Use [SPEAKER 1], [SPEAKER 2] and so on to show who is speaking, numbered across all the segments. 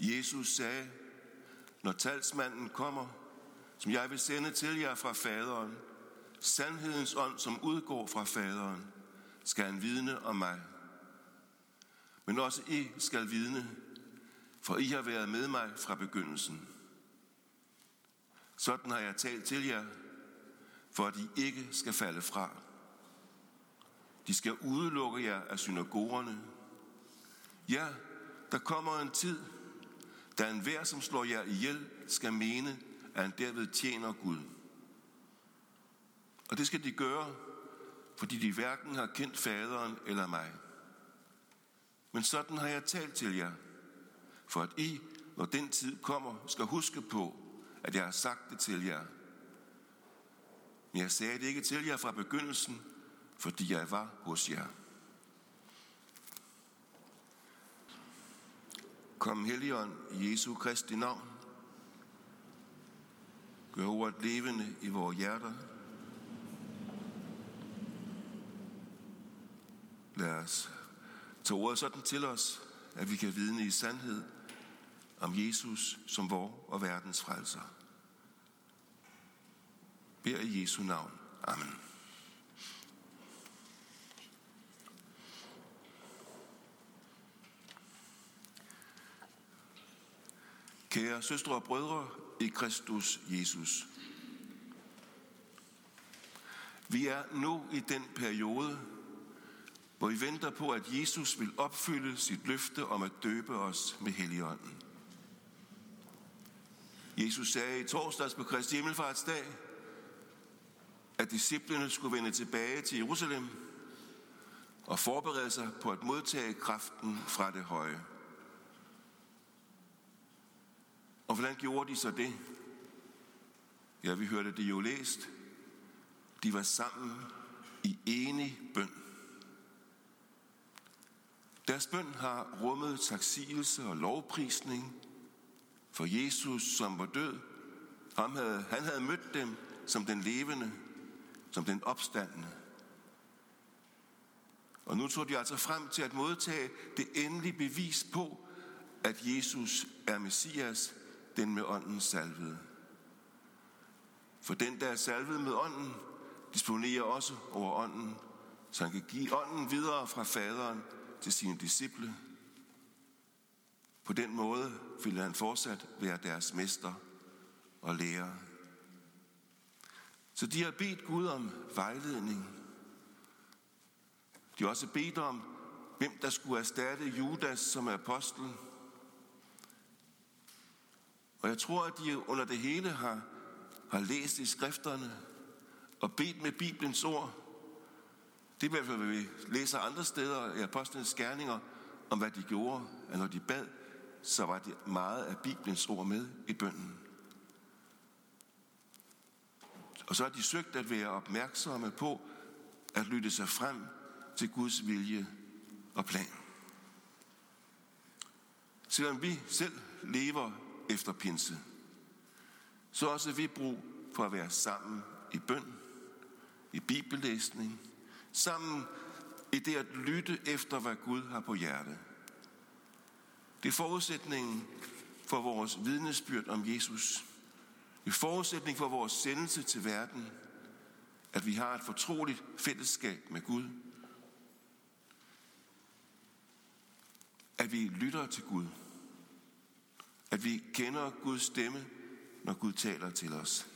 [SPEAKER 1] Jesus sagde, når talsmanden kommer, som jeg vil sende til jer fra faderen, sandhedens ånd, som udgår fra faderen, skal han vidne om mig. Men også I skal vidne, for I har været med mig fra begyndelsen. Sådan har jeg talt til jer, for at I ikke skal falde fra. De skal udelukke jer af synagogerne. Ja, der kommer en tid, da enhver, som slår jer ihjel, skal mene, at han derved tjener Gud. Og det skal de gøre, fordi de hverken har kendt faderen eller mig. Men sådan har jeg talt til jer, for at I, når den tid kommer, skal huske på, at jeg har sagt det til jer. Men jeg sagde det ikke til jer fra begyndelsen, fordi jeg var hos jer. Kom Helligånd i Jesu Kristi navn. Gør ordet levende i vores hjerter. Lad os tage ordet sådan til os, at vi kan vidne i sandhed om Jesus som vor og verdens frelser. Bær i Jesu navn. Amen. Kære søstre og brødre i Kristus Jesus. Vi er nu i den periode, hvor vi venter på, at Jesus vil opfylde sit løfte om at døbe os med Helligånden. Jesus sagde i torsdags på Kristi Himmelfartsdag, at disciplene skulle vende tilbage til Jerusalem og forberede sig på at modtage kraften fra det høje. Og hvordan gjorde de så det? Ja, vi hørte det jo læst. De var sammen i enig bøn. Deres bøn har rummet taksigelse og lovprisning for Jesus, som var død. Han havde, han havde mødt dem som den levende, som den opstandende. Og nu tog de altså frem til at modtage det endelige bevis på, at Jesus er Messias, den med ånden salvede. For den, der er salvet med ånden, disponerer også over ånden, så han kan give ånden videre fra faderen til sine disciple. På den måde vil han fortsat være deres mester og lærer. Så de har bedt Gud om vejledning. De har også bedt om, hvem der skulle erstatte Judas som apostel. Og jeg tror, at de under det hele har, har læst i skrifterne og bedt med Bibelens ord. Det er i hvert fald, hvad vi læser andre steder i apostlenes gerninger, om hvad de gjorde, at når de bad, så var det meget af Bibelens ord med i bønden. Og så har de søgt at være opmærksomme på at lytte sig frem til Guds vilje og plan. Selvom vi selv lever efter pinse, så også vi brug for at være sammen i bøn, i bibellæsning, sammen i det at lytte efter, hvad Gud har på hjerte. Det er forudsætningen for vores vidnesbyrd om Jesus. Det er forudsætning for vores sendelse til verden, at vi har et fortroligt fællesskab med Gud. At vi lytter til Gud. At vi kender Guds stemme, når Gud taler til os.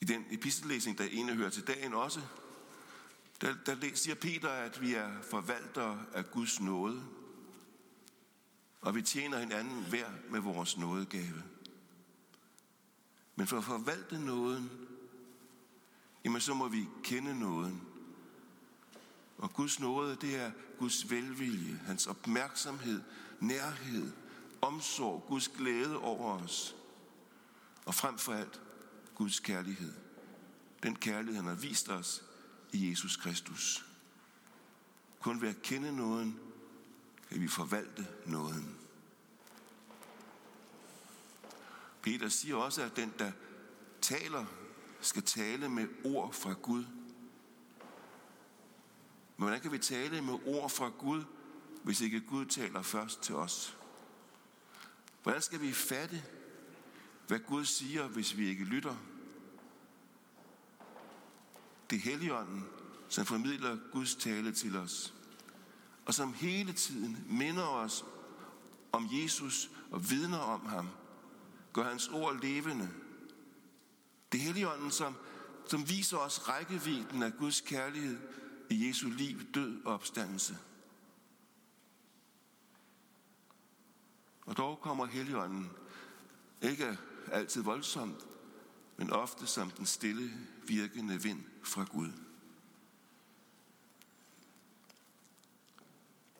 [SPEAKER 1] I den epistellæsning, der ene hører til dagen også, der, der siger Peter, at vi er forvaltere af Guds nåde, og vi tjener hinanden hver med vores nådegave. Men for at forvalte nåden, jamen så må vi kende nåden. Og Guds nåde, det er Guds velvilje, hans opmærksomhed, nærhed, omsorg, Guds glæde over os. Og frem for alt, Guds kærlighed. Den kærlighed, han har vist os i Jesus Kristus. Kun ved at kende nåden, kan vi forvalte nåden. Peter siger også, at den, der taler, skal tale med ord fra Gud. Men hvordan kan vi tale med ord fra Gud, hvis ikke Gud taler først til os? Hvordan skal vi fatte, hvad Gud siger, hvis vi ikke lytter? Det er Helligånden, som formidler Guds tale til os, og som hele tiden minder os om Jesus og vidner om ham, gør hans ord levende. Det er Helligånden, som, som viser os rækkevidden af Guds kærlighed i Jesu liv, død og opstandelse. Og dog kommer Helligånden ikke altid voldsomt, men ofte som den stille, virkende vind fra Gud.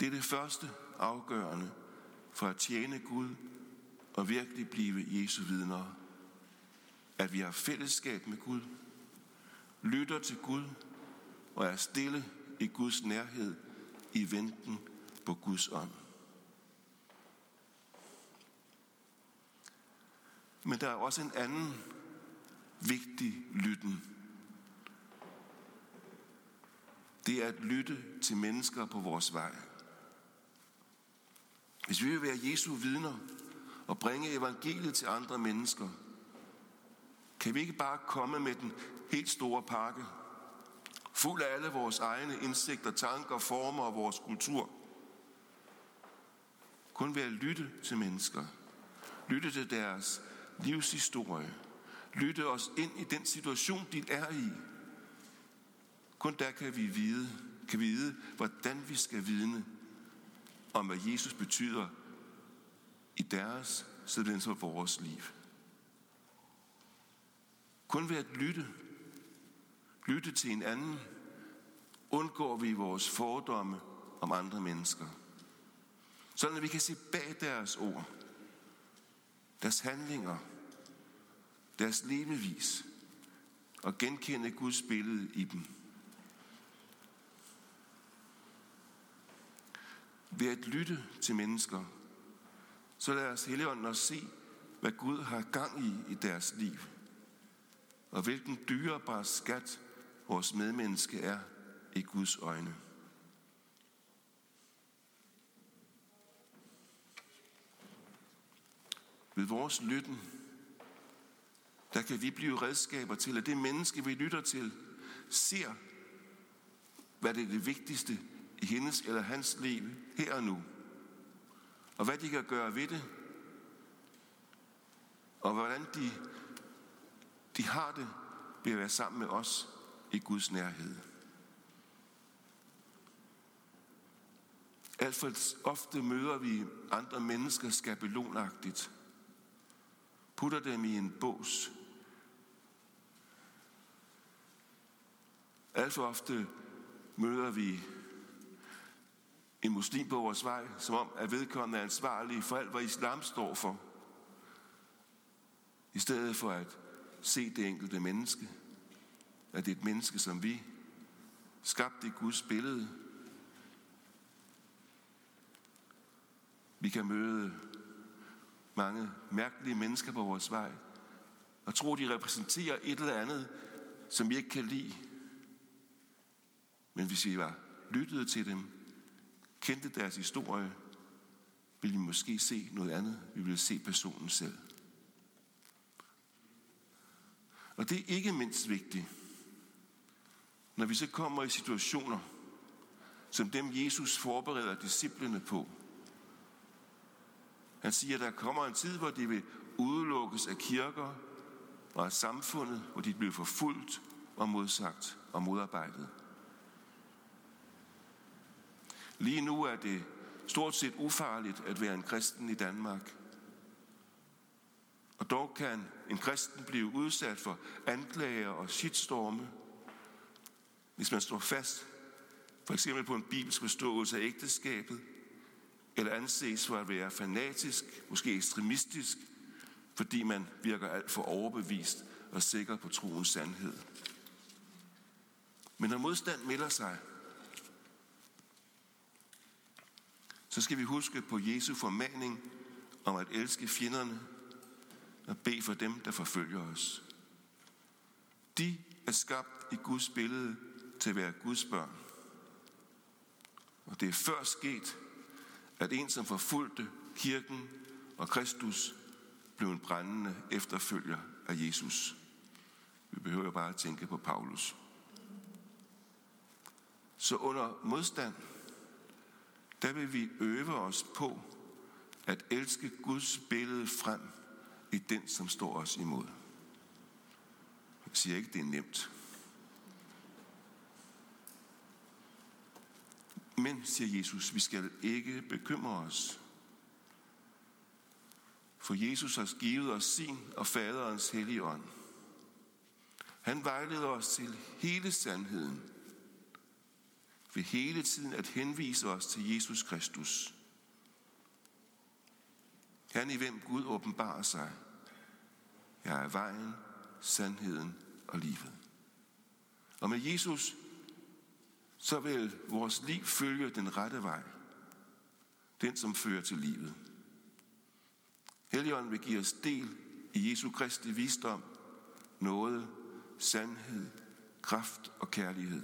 [SPEAKER 1] Det er det første afgørende for at tjene Gud og virkelig blive Jesu vidner. At vi har fællesskab med Gud, lytter til Gud og er stille i Guds nærhed i venten på Guds ånd. Men der er også en anden vigtig lytten. Det er at lytte til mennesker på vores vej. Hvis vi vil være Jesu vidner og bringe evangeliet til andre mennesker, kan vi ikke bare komme med den helt store pakke, fuld af alle vores egne indsigter, tanker, former og vores kultur. Kun ved at lytte til mennesker, lytte til deres livshistorie, lytte os ind i den situation, de er i. Kun der kan vi vide, kan vide, hvordan vi skal vidne om, hvad Jesus betyder i deres, såvel som vores liv. Kun ved at lytte, lytte til hinanden, undgår vi vores fordomme om andre mennesker. Sådan at vi kan se bag deres ord, deres handlinger, deres levevis og genkende Guds billede i dem. Ved at lytte til mennesker, så lad os Helligånden os se, hvad Gud har gang i i deres liv, og hvilken dyrebar skat vores medmenneske er i Guds øjne. Ved vores lytten, der kan vi blive redskaber til, at det menneske, vi lytter til, ser, hvad det er det vigtigste i hendes eller hans liv her og nu. Og hvad de kan gøre ved det. Og hvordan de, de har det ved at være sammen med os i Guds nærhed. Alt for ofte møder vi andre mennesker skabelonagtigt. Putter dem i en bås. Alt for ofte møder vi en muslim på vores vej, som om at vedkommende er ansvarlig for alt, hvad islam står for. I stedet for at se det enkelte menneske, at det er et menneske som vi, skabt i Guds billede. Vi kan møde mange mærkelige mennesker på vores vej, og tro, de repræsenterer et eller andet, som vi ikke kan lide. Men hvis vi var lyttede til dem, kendte deres historie, ville vi måske se noget andet. Vi ville se personen selv. Og det er ikke mindst vigtigt, når vi så kommer i situationer, som dem Jesus forbereder disciplene på. Han siger, at der kommer en tid, hvor de vil udelukkes af kirker og af samfundet, hvor de bliver forfulgt og modsagt og modarbejdet. Lige nu er det stort set ufarligt at være en kristen i Danmark. Og dog kan en kristen blive udsat for anklager og shitstorme, hvis man står fast, for eksempel på en bibelsk forståelse af ægteskabet, eller anses for at være fanatisk, måske ekstremistisk, fordi man virker alt for overbevist og sikker på troens sandhed. Men når modstand melder sig, så skal vi huske på Jesu formaning om at elske fjenderne og bede for dem, der forfølger os. De er skabt i Guds billede til at være Guds børn. Og det er før sket, at en, som forfulgte kirken og Kristus, blev en brændende efterfølger af Jesus. Vi behøver bare at tænke på Paulus. Så under modstand, der vil vi øve os på at elske Guds billede frem i den, som står os imod. Jeg siger ikke, det er nemt. Men, siger Jesus, vi skal ikke bekymre os. For Jesus har givet os sin og faderens hellige ånd. Han vejleder os til hele sandheden ved hele tiden at henvise os til Jesus Kristus. Han i hvem Gud åbenbarer sig. Jeg er vejen, sandheden og livet. Og med Jesus, så vil vores liv følge den rette vej. Den, som fører til livet. Helligånden vil give os del i Jesu Kristi visdom, noget, sandhed, kraft og kærlighed.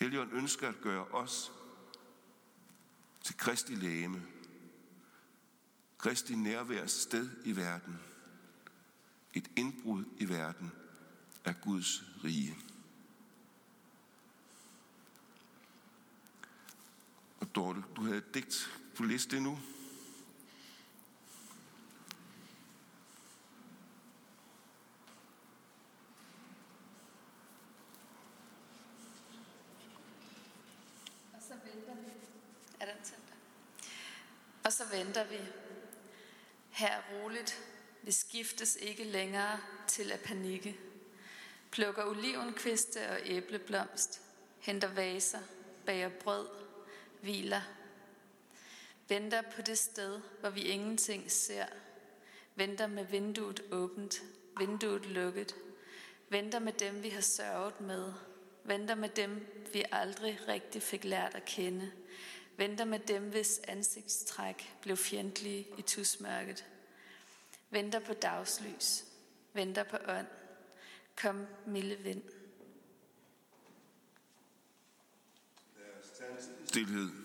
[SPEAKER 1] Helligånden ønsker at gøre os til Kristi lægeme. Kristi nærværs sted i verden. Et indbrud i verden af Guds rige. Og Dorte, du havde et digt. Du læste det nu.
[SPEAKER 2] Og så venter vi. Her roligt, vi skiftes ikke længere til at panikke. Plukker olivenkviste og æbleblomst, henter vaser, bager brød, hviler. Venter på det sted, hvor vi ingenting ser. Venter med vinduet åbent, vinduet lukket. Venter med dem, vi har sørget med. Venter med dem, vi aldrig rigtig fik lært at kende Venter med dem, hvis ansigtstræk blev fjendtlige i tusmørket. Venter på dagslys. Venter på ånd. Kom, milde vind.
[SPEAKER 1] Stilhed.